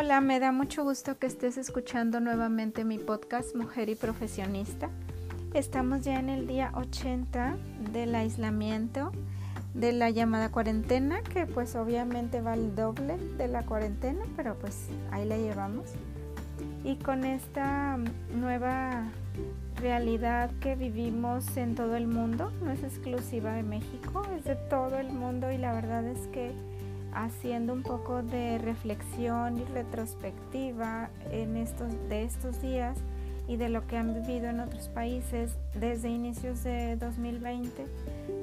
Hola, me da mucho gusto que estés escuchando nuevamente mi podcast Mujer y Profesionista. Estamos ya en el día 80 del aislamiento de la llamada cuarentena, que pues obviamente va al doble de la cuarentena, pero pues ahí la llevamos. Y con esta nueva realidad que vivimos en todo el mundo, no es exclusiva de México, es de todo el mundo y la verdad es que haciendo un poco de reflexión y retrospectiva en estos, de estos días y de lo que han vivido en otros países desde inicios de 2020,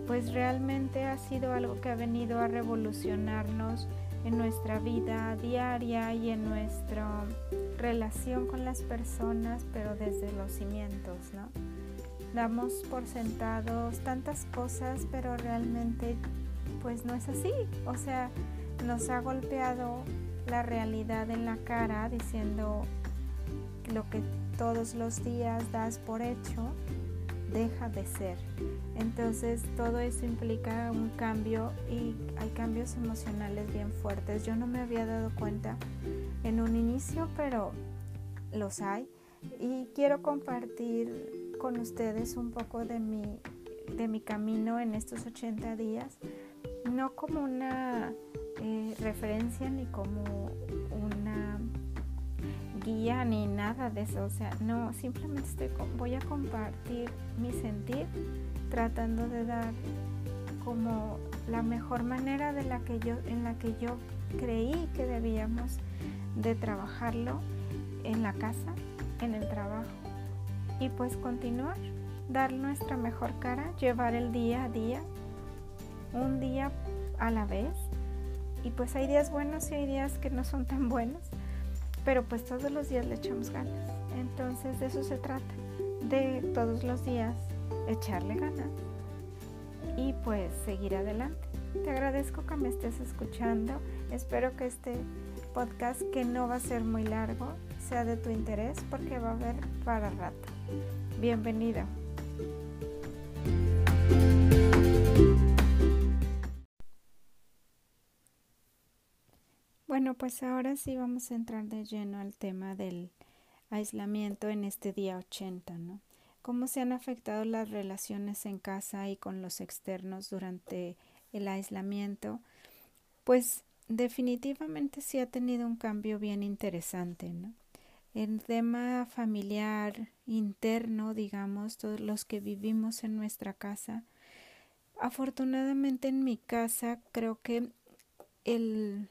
pues realmente ha sido algo que ha venido a revolucionarnos en nuestra vida diaria y en nuestra relación con las personas, pero desde los cimientos, ¿no? Damos por sentados tantas cosas, pero realmente pues no es así. O sea, nos ha golpeado la realidad en la cara diciendo lo que todos los días das por hecho deja de ser. Entonces todo eso implica un cambio y hay cambios emocionales bien fuertes. Yo no me había dado cuenta en un inicio, pero los hay. Y quiero compartir con ustedes un poco de mi, de mi camino en estos 80 días, no como una eh, referencia ni como una guía ni nada de eso. O sea, no, simplemente estoy, voy a compartir mi sentir tratando de dar como la mejor manera de la que yo, en la que yo creí que debíamos de trabajarlo en la casa, en el trabajo y pues continuar, dar nuestra mejor cara, llevar el día a día, un día a la vez y pues hay días buenos y hay días que no son tan buenos, pero pues todos los días le echamos ganas. Entonces de eso se trata, de todos los días echarle ganas y pues seguir adelante. Te agradezco que me estés escuchando. Espero que este podcast, que no va a ser muy largo, sea de tu interés porque va a haber para rato. Bienvenido. Bueno, pues ahora sí vamos a entrar de lleno al tema del aislamiento en este día 80, ¿no? ¿Cómo se han afectado las relaciones en casa y con los externos durante el aislamiento? Pues definitivamente sí ha tenido un cambio bien interesante, ¿no? El tema familiar, interno, digamos, todos los que vivimos en nuestra casa. Afortunadamente en mi casa creo que el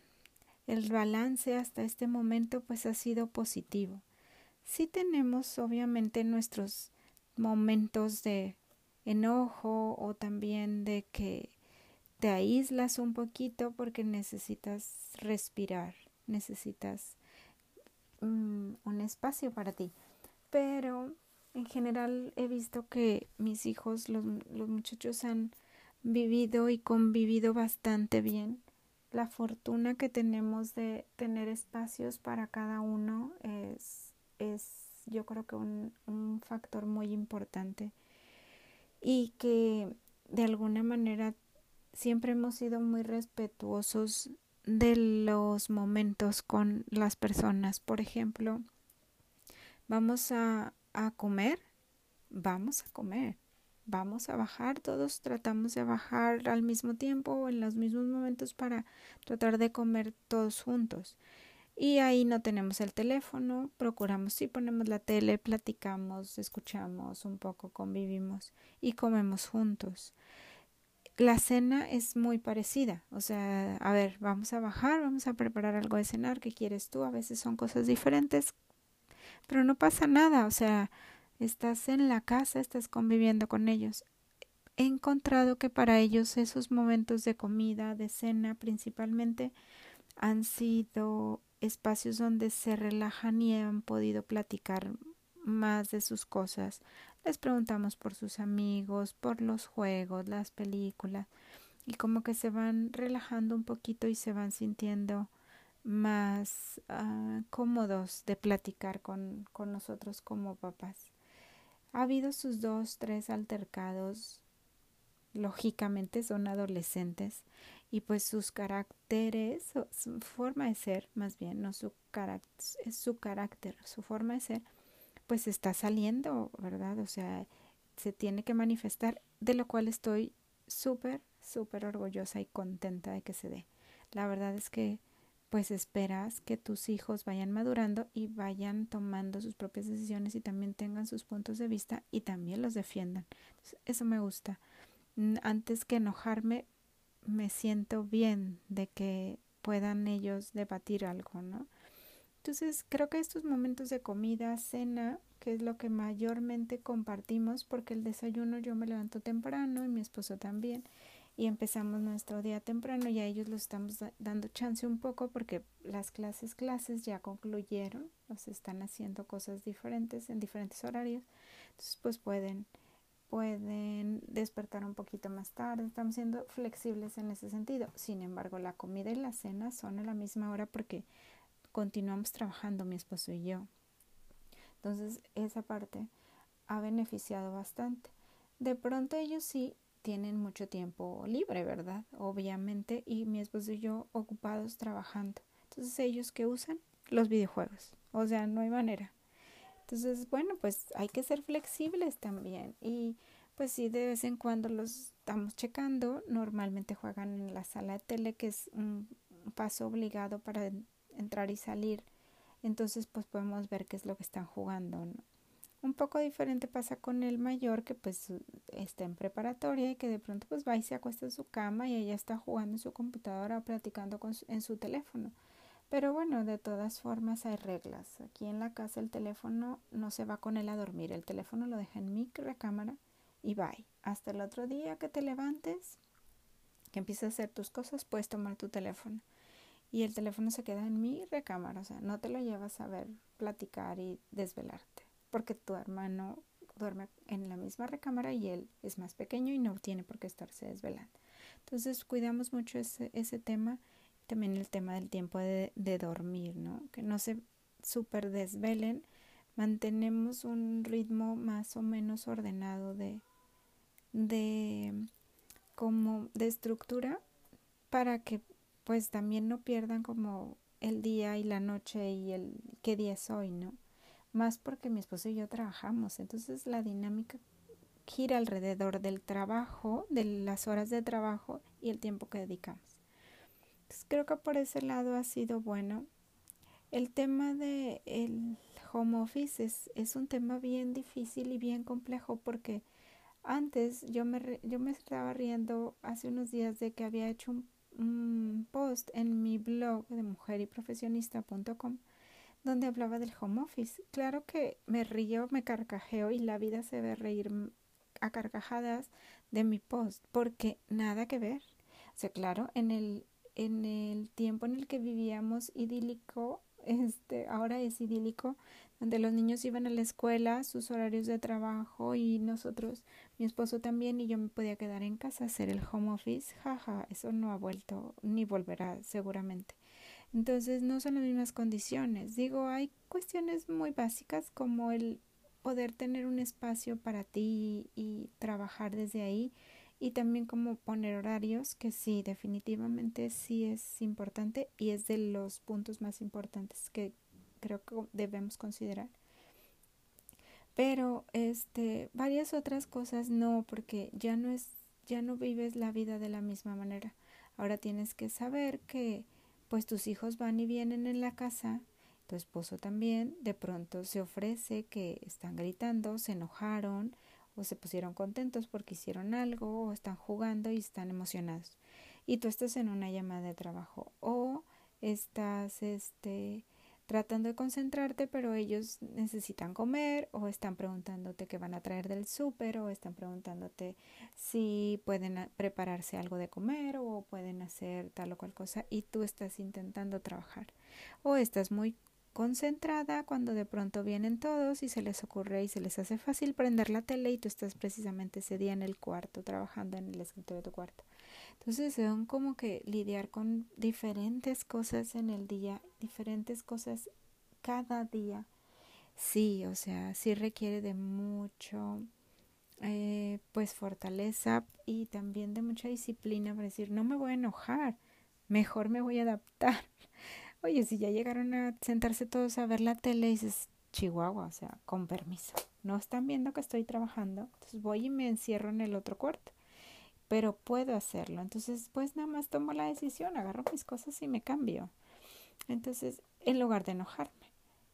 el balance hasta este momento pues ha sido positivo. Sí tenemos obviamente nuestros momentos de enojo o también de que te aíslas un poquito porque necesitas respirar, necesitas mm, un espacio para ti. Pero en general he visto que mis hijos, los, los muchachos han vivido y convivido bastante bien la fortuna que tenemos de tener espacios para cada uno es, es yo creo que un, un factor muy importante y que de alguna manera siempre hemos sido muy respetuosos de los momentos con las personas. Por ejemplo, vamos a, a comer, vamos a comer vamos a bajar, todos tratamos de bajar al mismo tiempo o en los mismos momentos para tratar de comer todos juntos. Y ahí no tenemos el teléfono, procuramos si ponemos la tele, platicamos, escuchamos un poco, convivimos y comemos juntos. La cena es muy parecida, o sea, a ver, vamos a bajar, vamos a preparar algo de cenar, ¿qué quieres tú? A veces son cosas diferentes, pero no pasa nada, o sea, estás en la casa, estás conviviendo con ellos. He encontrado que para ellos esos momentos de comida, de cena principalmente, han sido espacios donde se relajan y han podido platicar más de sus cosas. Les preguntamos por sus amigos, por los juegos, las películas y como que se van relajando un poquito y se van sintiendo más uh, cómodos de platicar con, con nosotros como papás. Ha habido sus dos, tres altercados lógicamente son adolescentes y pues sus caracteres, su forma de ser, más bien, no su carácter, es su carácter, su forma de ser, pues está saliendo, ¿verdad? O sea, se tiene que manifestar, de lo cual estoy súper, súper orgullosa y contenta de que se dé. La verdad es que pues esperas que tus hijos vayan madurando y vayan tomando sus propias decisiones y también tengan sus puntos de vista y también los defiendan. eso me gusta. Antes que enojarme, me siento bien de que puedan ellos debatir algo, ¿no? Entonces, creo que estos momentos de comida, cena, que es lo que mayormente compartimos, porque el desayuno yo me levanto temprano y mi esposo también y empezamos nuestro día temprano y a ellos los estamos dando chance un poco porque las clases clases ya concluyeron, nos están haciendo cosas diferentes en diferentes horarios, entonces pues pueden pueden despertar un poquito más tarde, estamos siendo flexibles en ese sentido. Sin embargo, la comida y la cena son a la misma hora porque continuamos trabajando mi esposo y yo. Entonces, esa parte ha beneficiado bastante. De pronto ellos sí tienen mucho tiempo libre, ¿verdad? Obviamente, y mi esposo y yo ocupados trabajando. Entonces, ellos que usan los videojuegos. O sea, no hay manera. Entonces, bueno, pues hay que ser flexibles también. Y pues sí, de vez en cuando los estamos checando. Normalmente juegan en la sala de tele, que es un paso obligado para entrar y salir. Entonces, pues podemos ver qué es lo que están jugando. ¿no? Un poco diferente pasa con el mayor que pues está en preparatoria y que de pronto pues va y se acuesta en su cama y ella está jugando en su computadora o platicando en su teléfono. Pero bueno, de todas formas hay reglas. Aquí en la casa el teléfono no se va con él a dormir. El teléfono lo deja en mi recámara y bye. Hasta el otro día que te levantes, que empieces a hacer tus cosas, puedes tomar tu teléfono. Y el teléfono se queda en mi recámara. O sea, no te lo llevas a ver, platicar y desvelarte porque tu hermano duerme en la misma recámara y él es más pequeño y no tiene por qué estarse desvelando. Entonces cuidamos mucho ese, ese tema, también el tema del tiempo de, de dormir, ¿no? Que no se super desvelen, mantenemos un ritmo más o menos ordenado de, de como de estructura para que pues también no pierdan como el día y la noche y el qué día es hoy, ¿no? Más porque mi esposo y yo trabajamos. Entonces la dinámica gira alrededor del trabajo, de las horas de trabajo y el tiempo que dedicamos. Creo que por ese lado ha sido bueno. El tema de el home office es, es un tema bien difícil y bien complejo porque antes yo me, yo me estaba riendo hace unos días de que había hecho un, un post en mi blog de mujeryprofesionista.com donde hablaba del home office. Claro que me río, me carcajeo y la vida se ve reír a carcajadas de mi post, porque nada que ver. O sea, claro, en el, en el tiempo en el que vivíamos idílico, este, ahora es idílico, donde los niños iban a la escuela, sus horarios de trabajo y nosotros, mi esposo también, y yo me podía quedar en casa hacer el home office. Jaja, eso no ha vuelto ni volverá seguramente. Entonces no son las mismas condiciones. Digo, hay cuestiones muy básicas como el poder tener un espacio para ti y, trabajar desde ahí y también como poner horarios que sí, definitivamente sí es importante y es de los puntos más importantes que creo que debemos considerar. Pero este varias otras cosas no, porque ya no es ya no vives la vida de la misma manera. Ahora tienes que saber que pues tus hijos van y vienen en la casa, tu esposo también, de pronto se ofrece que están gritando, se enojaron o se pusieron contentos porque hicieron algo o están jugando y están emocionados. Y tú estás en una llamada de trabajo o estás este tratando de concentrarte, pero ellos necesitan comer o están preguntándote qué van a traer del súper o están preguntándote si pueden prepararse algo de comer o pueden hacer tal o cual cosa y tú estás intentando trabajar o estás muy concentrada cuando de pronto vienen todos y se les ocurre y se les hace fácil prender la tele y tú estás precisamente ese día en el cuarto trabajando en el escritorio de tu cuarto. Entonces son como que lidiar con diferentes cosas en el día, diferentes cosas cada día. Sí, o sea, sí requiere de mucho eh, pues fortaleza y también de mucha disciplina para decir, no me voy a enojar, mejor me voy a adaptar. Oye, si ya llegaron a sentarse todos a ver la tele y dices, Chihuahua, o sea, con permiso, no están viendo que estoy trabajando, entonces voy y me encierro en el otro cuarto, pero puedo hacerlo, entonces pues nada más tomo la decisión, agarro mis cosas y me cambio. Entonces, en lugar de enojarme,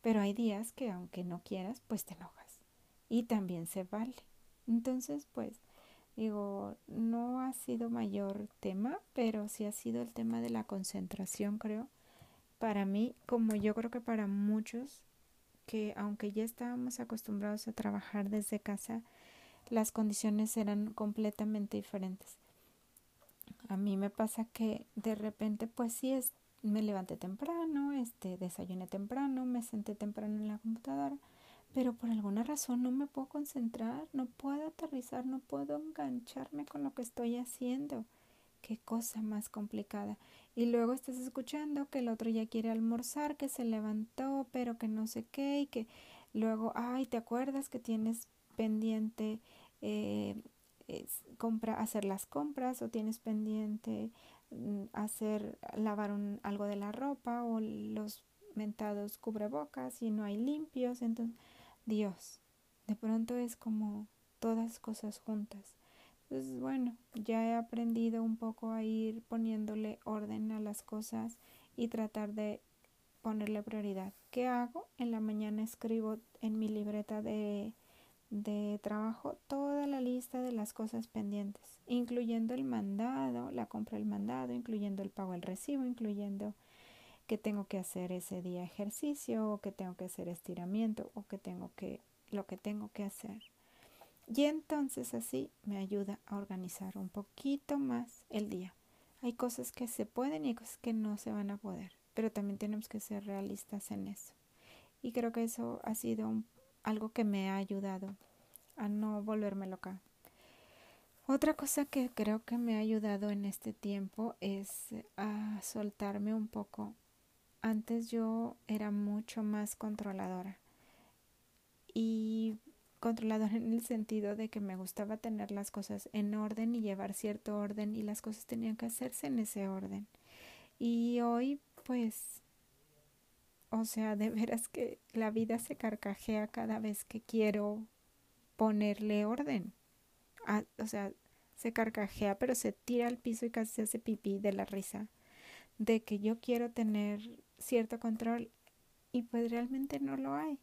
pero hay días que aunque no quieras, pues te enojas y también se vale. Entonces, pues, digo, no ha sido mayor tema, pero sí ha sido el tema de la concentración, creo. Para mí, como yo creo que para muchos, que aunque ya estábamos acostumbrados a trabajar desde casa, las condiciones eran completamente diferentes. A mí me pasa que de repente, pues sí, es, me levanté temprano, este, desayuné temprano, me senté temprano en la computadora, pero por alguna razón no me puedo concentrar, no puedo aterrizar, no puedo engancharme con lo que estoy haciendo. Qué cosa más complicada. Y luego estás escuchando que el otro ya quiere almorzar, que se levantó, pero que no sé qué, y que luego, ay, ¿te acuerdas que tienes pendiente eh, compra, hacer las compras o tienes pendiente mm, hacer, lavar un, algo de la ropa o los mentados cubrebocas y no hay limpios? Entonces, Dios. De pronto es como todas cosas juntas. Entonces, bueno, ya he aprendido un poco a ir poniéndole orden a las cosas y tratar de ponerle prioridad. ¿Qué hago? En la mañana escribo en mi libreta de, de trabajo toda la lista de las cosas pendientes, incluyendo el mandado, la compra del mandado, incluyendo el pago del recibo, incluyendo que tengo que hacer ese día ejercicio o que tengo que hacer estiramiento o que tengo que lo que tengo que hacer. Y entonces así me ayuda a organizar un poquito más el día. Hay cosas que se pueden y cosas que no se van a poder, pero también tenemos que ser realistas en eso. Y creo que eso ha sido algo que me ha ayudado a no volverme loca. Otra cosa que creo que me ha ayudado en este tiempo es a soltarme un poco antes yo era mucho más controladora. Y controladora en el sentido de que me gustaba tener las cosas en orden y llevar cierto orden y las cosas tenían que hacerse en ese orden. Y hoy pues o sea, de veras que la vida se carcajea cada vez que quiero ponerle orden. Ah, o sea, se carcajea, pero se tira al piso y casi se hace pipí de la risa. De que yo quiero tener cierto control y pues realmente no lo hay.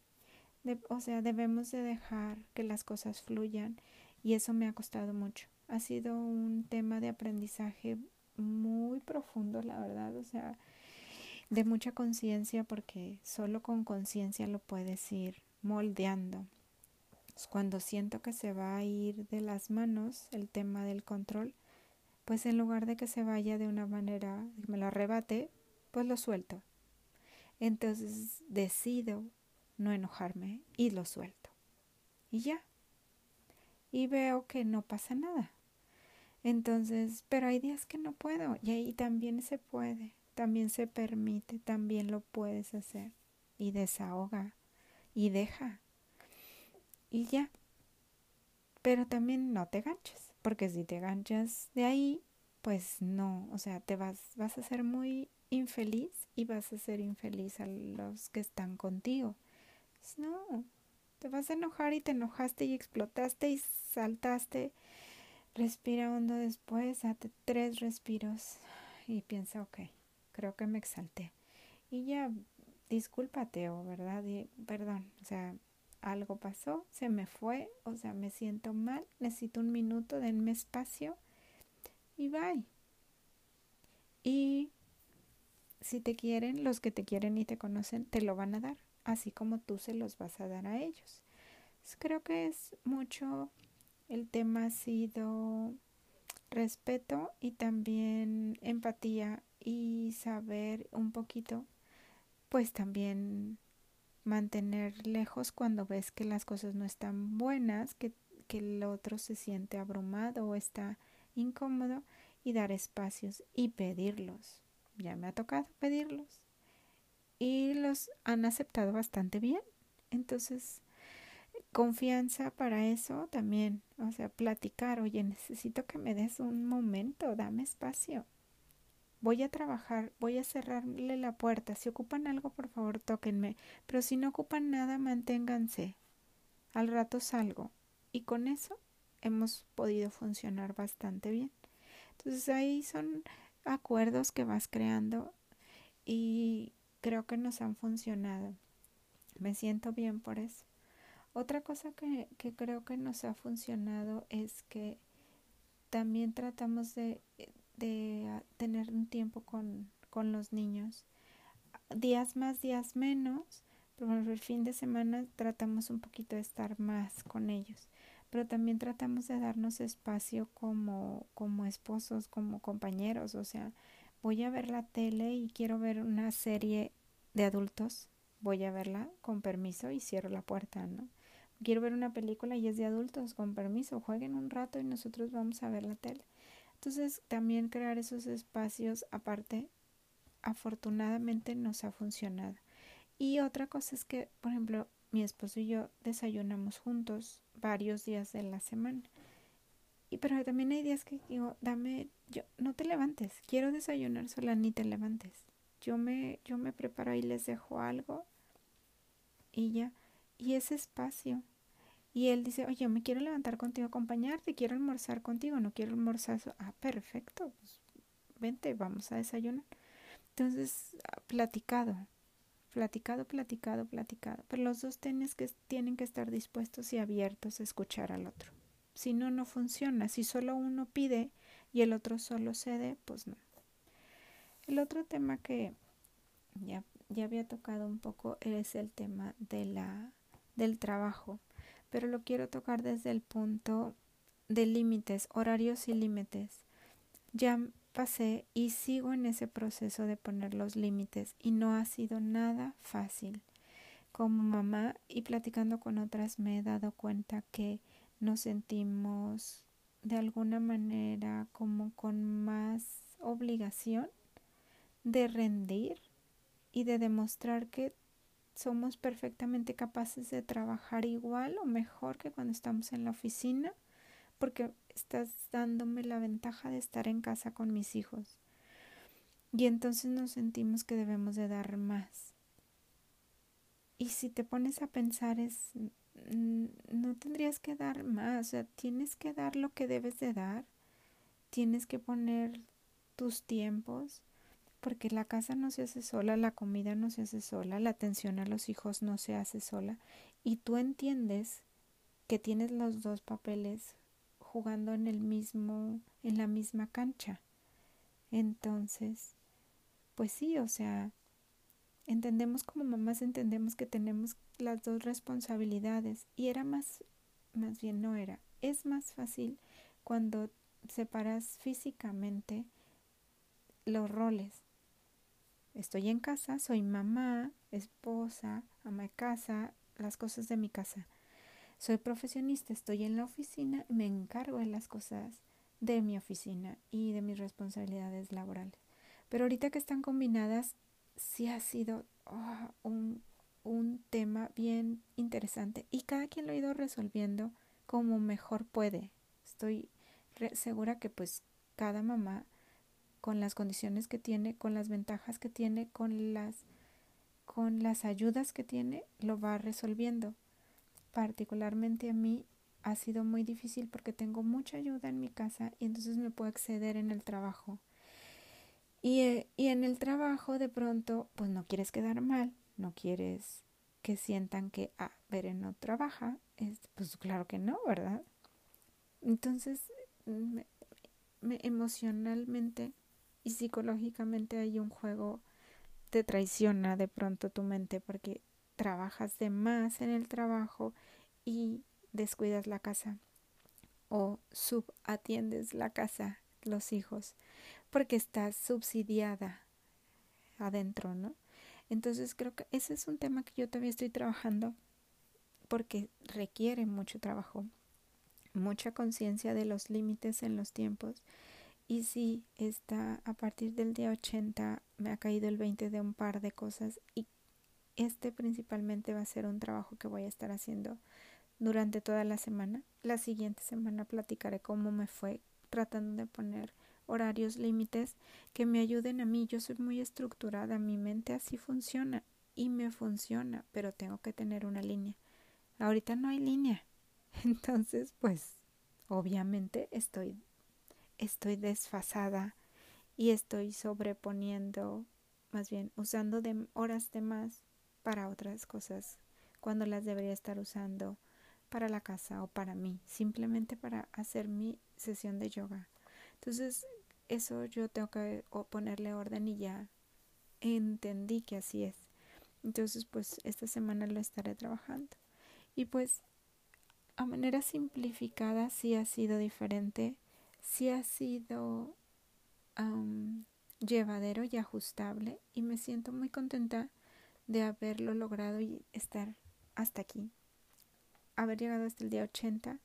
o sea, debemos de dejar que las cosas fluyan y eso me ha costado mucho. Ha sido un tema de aprendizaje muy profundo, la verdad, o sea, de mucha conciencia porque solo con conciencia lo puedes ir moldeando. Cuando siento que se va a ir de las manos el tema del control, pues en lugar de que se vaya de una manera, me lo arrebate, pues lo suelto. Entonces decido no enojarme y lo suelto. Y ya. Y veo que no pasa nada. Entonces, pero hay días que no puedo y ahí también se puede, también se permite, también lo puedes hacer. Y desahoga y deja. Y ya. Pero también no te ganches, porque si te ganchas de ahí, pues no, o sea, te vas, vas a ser muy infeliz y vas a ser infeliz a los que están contigo. Pues no, te vas a enojar y te enojaste y explotaste y saltaste. Respira hondo después, date tres respiros y piensa, ok, creo que me exalté. Y ya, discúlpate o verdad, perdón, o sea, algo pasó, se me fue, o sea, me siento mal, necesito un minuto, denme espacio y bye. Y si te quieren, los que te quieren y te conocen, te lo van a dar, así como tú se los vas a dar a ellos. creo que es mucho, el tema ha sido respeto y también empatía y saber un poquito, pues también mantener lejos cuando ves que las cosas no están buenas, que, que el otro se siente abrumado o está incómodo y dar espacios y pedirlos ya me ha tocado pedirlos y los han aceptado bastante bien. Entonces, confianza para eso también, o sea, platicar, oye, necesito que me des un momento, dame espacio. Voy a trabajar, voy a cerrarle la puerta. Si ocupan algo, por favor, tóquenme. Pero si no ocupan nada, manténganse. Al rato salgo. Y con eso hemos podido funcionar bastante bien. Entonces ahí son acuerdos que vas creando y creo que nos han funcionado. Me siento bien por eso. Otra cosa que, que creo que nos ha funcionado es que también tratamos de, de tener un tiempo con, con los niños. Días más, días menos, pero el fin de semana tratamos un poquito de estar más con ellos pero también tratamos de darnos espacio como, como esposos, como compañeros, o sea, voy a ver la tele y quiero ver una serie de adultos, voy a verla con permiso y cierro la puerta, ¿no? Quiero ver una película y es de adultos, con permiso, jueguen un rato y nosotros vamos a ver la tele. Entonces, también crear esos espacios aparte, afortunadamente nos ha funcionado. Y otra cosa es que, por ejemplo, mi esposo y yo desayunamos juntos varios días de la semana. Y pero también hay días que digo, dame, yo, no te levantes, quiero desayunar sola, ni te levantes. Yo me, yo me preparo y les dejo algo y ya, y ese espacio. Y él dice, oye, me quiero levantar contigo acompañarte, quiero almorzar contigo, no quiero almorzar. Ah, perfecto, pues, vente, vamos a desayunar. Entonces, ah, platicado, platicado, platicado, platicado. Pero los dos tienes que, tienen que estar dispuestos y abiertos a escuchar al otro. Si no, no funciona. Si solo uno pide y el otro solo cede, pues no. El otro tema que ya, ya había tocado un poco es el tema de la, del trabajo, pero lo quiero tocar desde el punto de límites, horarios y límites. Ya pasé y sigo en ese proceso de poner los límites y no ha sido nada fácil. Como mamá y platicando con otras me he dado cuenta que nos sentimos de alguna manera como con más obligación de rendir y de demostrar que somos perfectamente capaces de trabajar igual o mejor que cuando estamos en la oficina porque estás dándome la ventaja de estar en casa con mis hijos. Y entonces nos sentimos que debemos de dar más. Y si te pones a pensar es, no tendrías que dar más, o sea, tienes que dar lo que debes de dar, tienes que poner tus tiempos, porque la casa no se hace sola, la comida no se hace sola, la atención a los hijos no se hace sola, y tú entiendes que tienes los dos papeles jugando en el mismo, en la misma cancha. Entonces, pues sí, o sea, entendemos como mamás, entendemos que tenemos las dos responsabilidades y era más, más bien no era, es más fácil cuando separas físicamente los roles. Estoy en casa, soy mamá, esposa, ama de casa, las cosas de mi casa. Soy profesionista, estoy en la oficina, me encargo de las cosas de mi oficina y de mis responsabilidades laborales. Pero ahorita que están combinadas, sí ha sido ah, un, un tema bien interesante y cada quien lo ha ido resolviendo como mejor puede. Estoy segura que pues cada mamá con las condiciones que tiene, con las ventajas que tiene, con las con las ayudas que tiene, lo va resolviendo particularmente a mí ha sido muy difícil porque tengo mucha ayuda en mi casa y entonces me puedo exceder en el trabajo. Y, eh, y en el trabajo de pronto, pues no quieres quedar mal, no quieres que sientan que, ah, Beren no trabaja, es, pues claro que no, ¿verdad? Entonces, me, emocionalmente y psicológicamente hay un juego, te traiciona de pronto tu mente porque trabajas de más en el trabajo y descuidas la casa o subatiendes la casa, los hijos, porque estás subsidiada adentro, ¿no? Entonces creo que ese es un tema que yo todavía estoy trabajando porque requiere mucho trabajo, mucha conciencia de los límites en los tiempos. Y sí, está a partir del día 80 me ha caído el 20 de un par de cosas y este principalmente va a ser un trabajo que voy a estar haciendo durante toda la semana. La siguiente semana platicaré cómo me fue tratando de poner horarios límites que me ayuden a mí. Yo soy muy estructurada, mi mente así funciona y me funciona, pero tengo que tener una línea. Ahorita no hay línea. Entonces, pues obviamente estoy estoy desfasada y estoy sobreponiendo, más bien usando de horas de más para otras cosas cuando las debería estar usando para la casa o para mí, simplemente para hacer mi sesión de yoga. Entonces, eso yo tengo que ponerle orden y ya entendí que así es. Entonces, pues esta semana lo estaré trabajando. Y pues, a manera simplificada, sí ha sido diferente, sí ha sido llevadero y ajustable y me siento muy contenta de haberlo logrado y estar hasta aquí, haber llegado hasta el día 80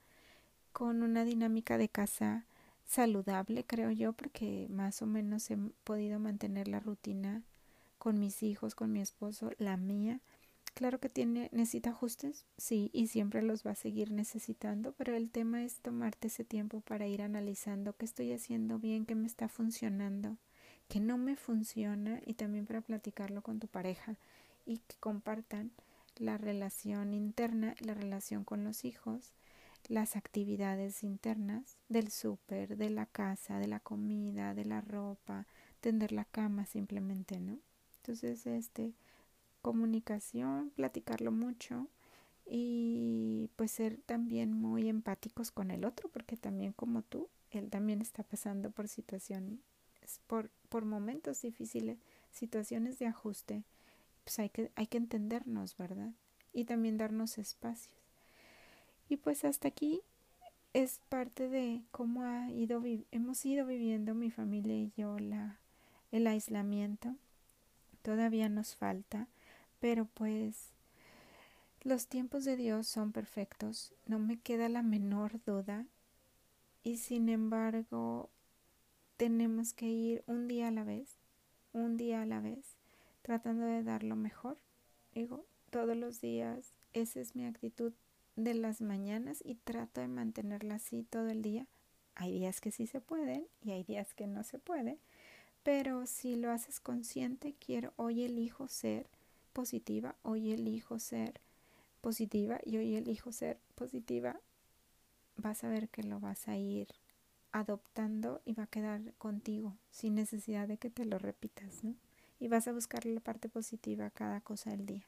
con una dinámica de casa saludable, creo yo, porque más o menos he podido mantener la rutina con mis hijos, con mi esposo, la mía. Claro que tiene, necesita ajustes, sí, y siempre los va a seguir necesitando, pero el tema es tomarte ese tiempo para ir analizando qué estoy haciendo bien, qué me está funcionando, qué no me funciona, y también para platicarlo con tu pareja y que compartan la relación interna, la relación con los hijos, las actividades internas del súper, de la casa, de la comida, de la ropa, tender la cama simplemente, ¿no? Entonces, este, comunicación, platicarlo mucho y pues ser también muy empáticos con el otro, porque también como tú, él también está pasando por situaciones, por, por momentos difíciles, situaciones de ajuste, pues hay que, hay que entendernos, ¿verdad? Y también darnos espacios. Y pues hasta aquí es parte de cómo ha ido, hemos ido viviendo mi familia y yo la, el aislamiento todavía nos falta, pero pues los tiempos de Dios son perfectos, no me queda la menor duda y sin embargo tenemos que ir un día a la vez, un día a la vez, tratando de dar lo mejor. Digo, todos los días, esa es mi actitud de las mañanas y trato de mantenerla así todo el día. Hay días que sí se pueden y hay días que no se puede, pero si lo haces consciente, quiero, hoy elijo ser positiva, hoy elijo ser positiva y hoy elijo ser positiva, vas a ver que lo vas a ir adoptando y va a quedar contigo sin necesidad de que te lo repitas, ¿no? Y vas a buscarle la parte positiva cada cosa del día.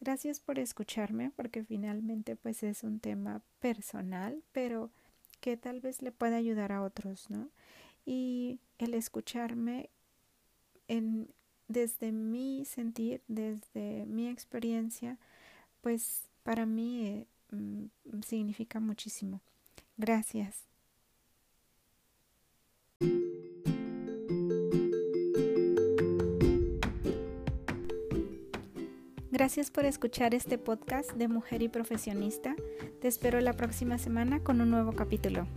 Gracias por escucharme porque finalmente pues es un tema personal, pero que tal vez le pueda ayudar a otros, ¿no? y el escucharme en, desde mi sentir, desde mi experiencia, pues para mí mm, significa muchísimo. Gracias. Gracias por escuchar este podcast de Mujer y Profesionista. Te espero la próxima semana con un nuevo capítulo.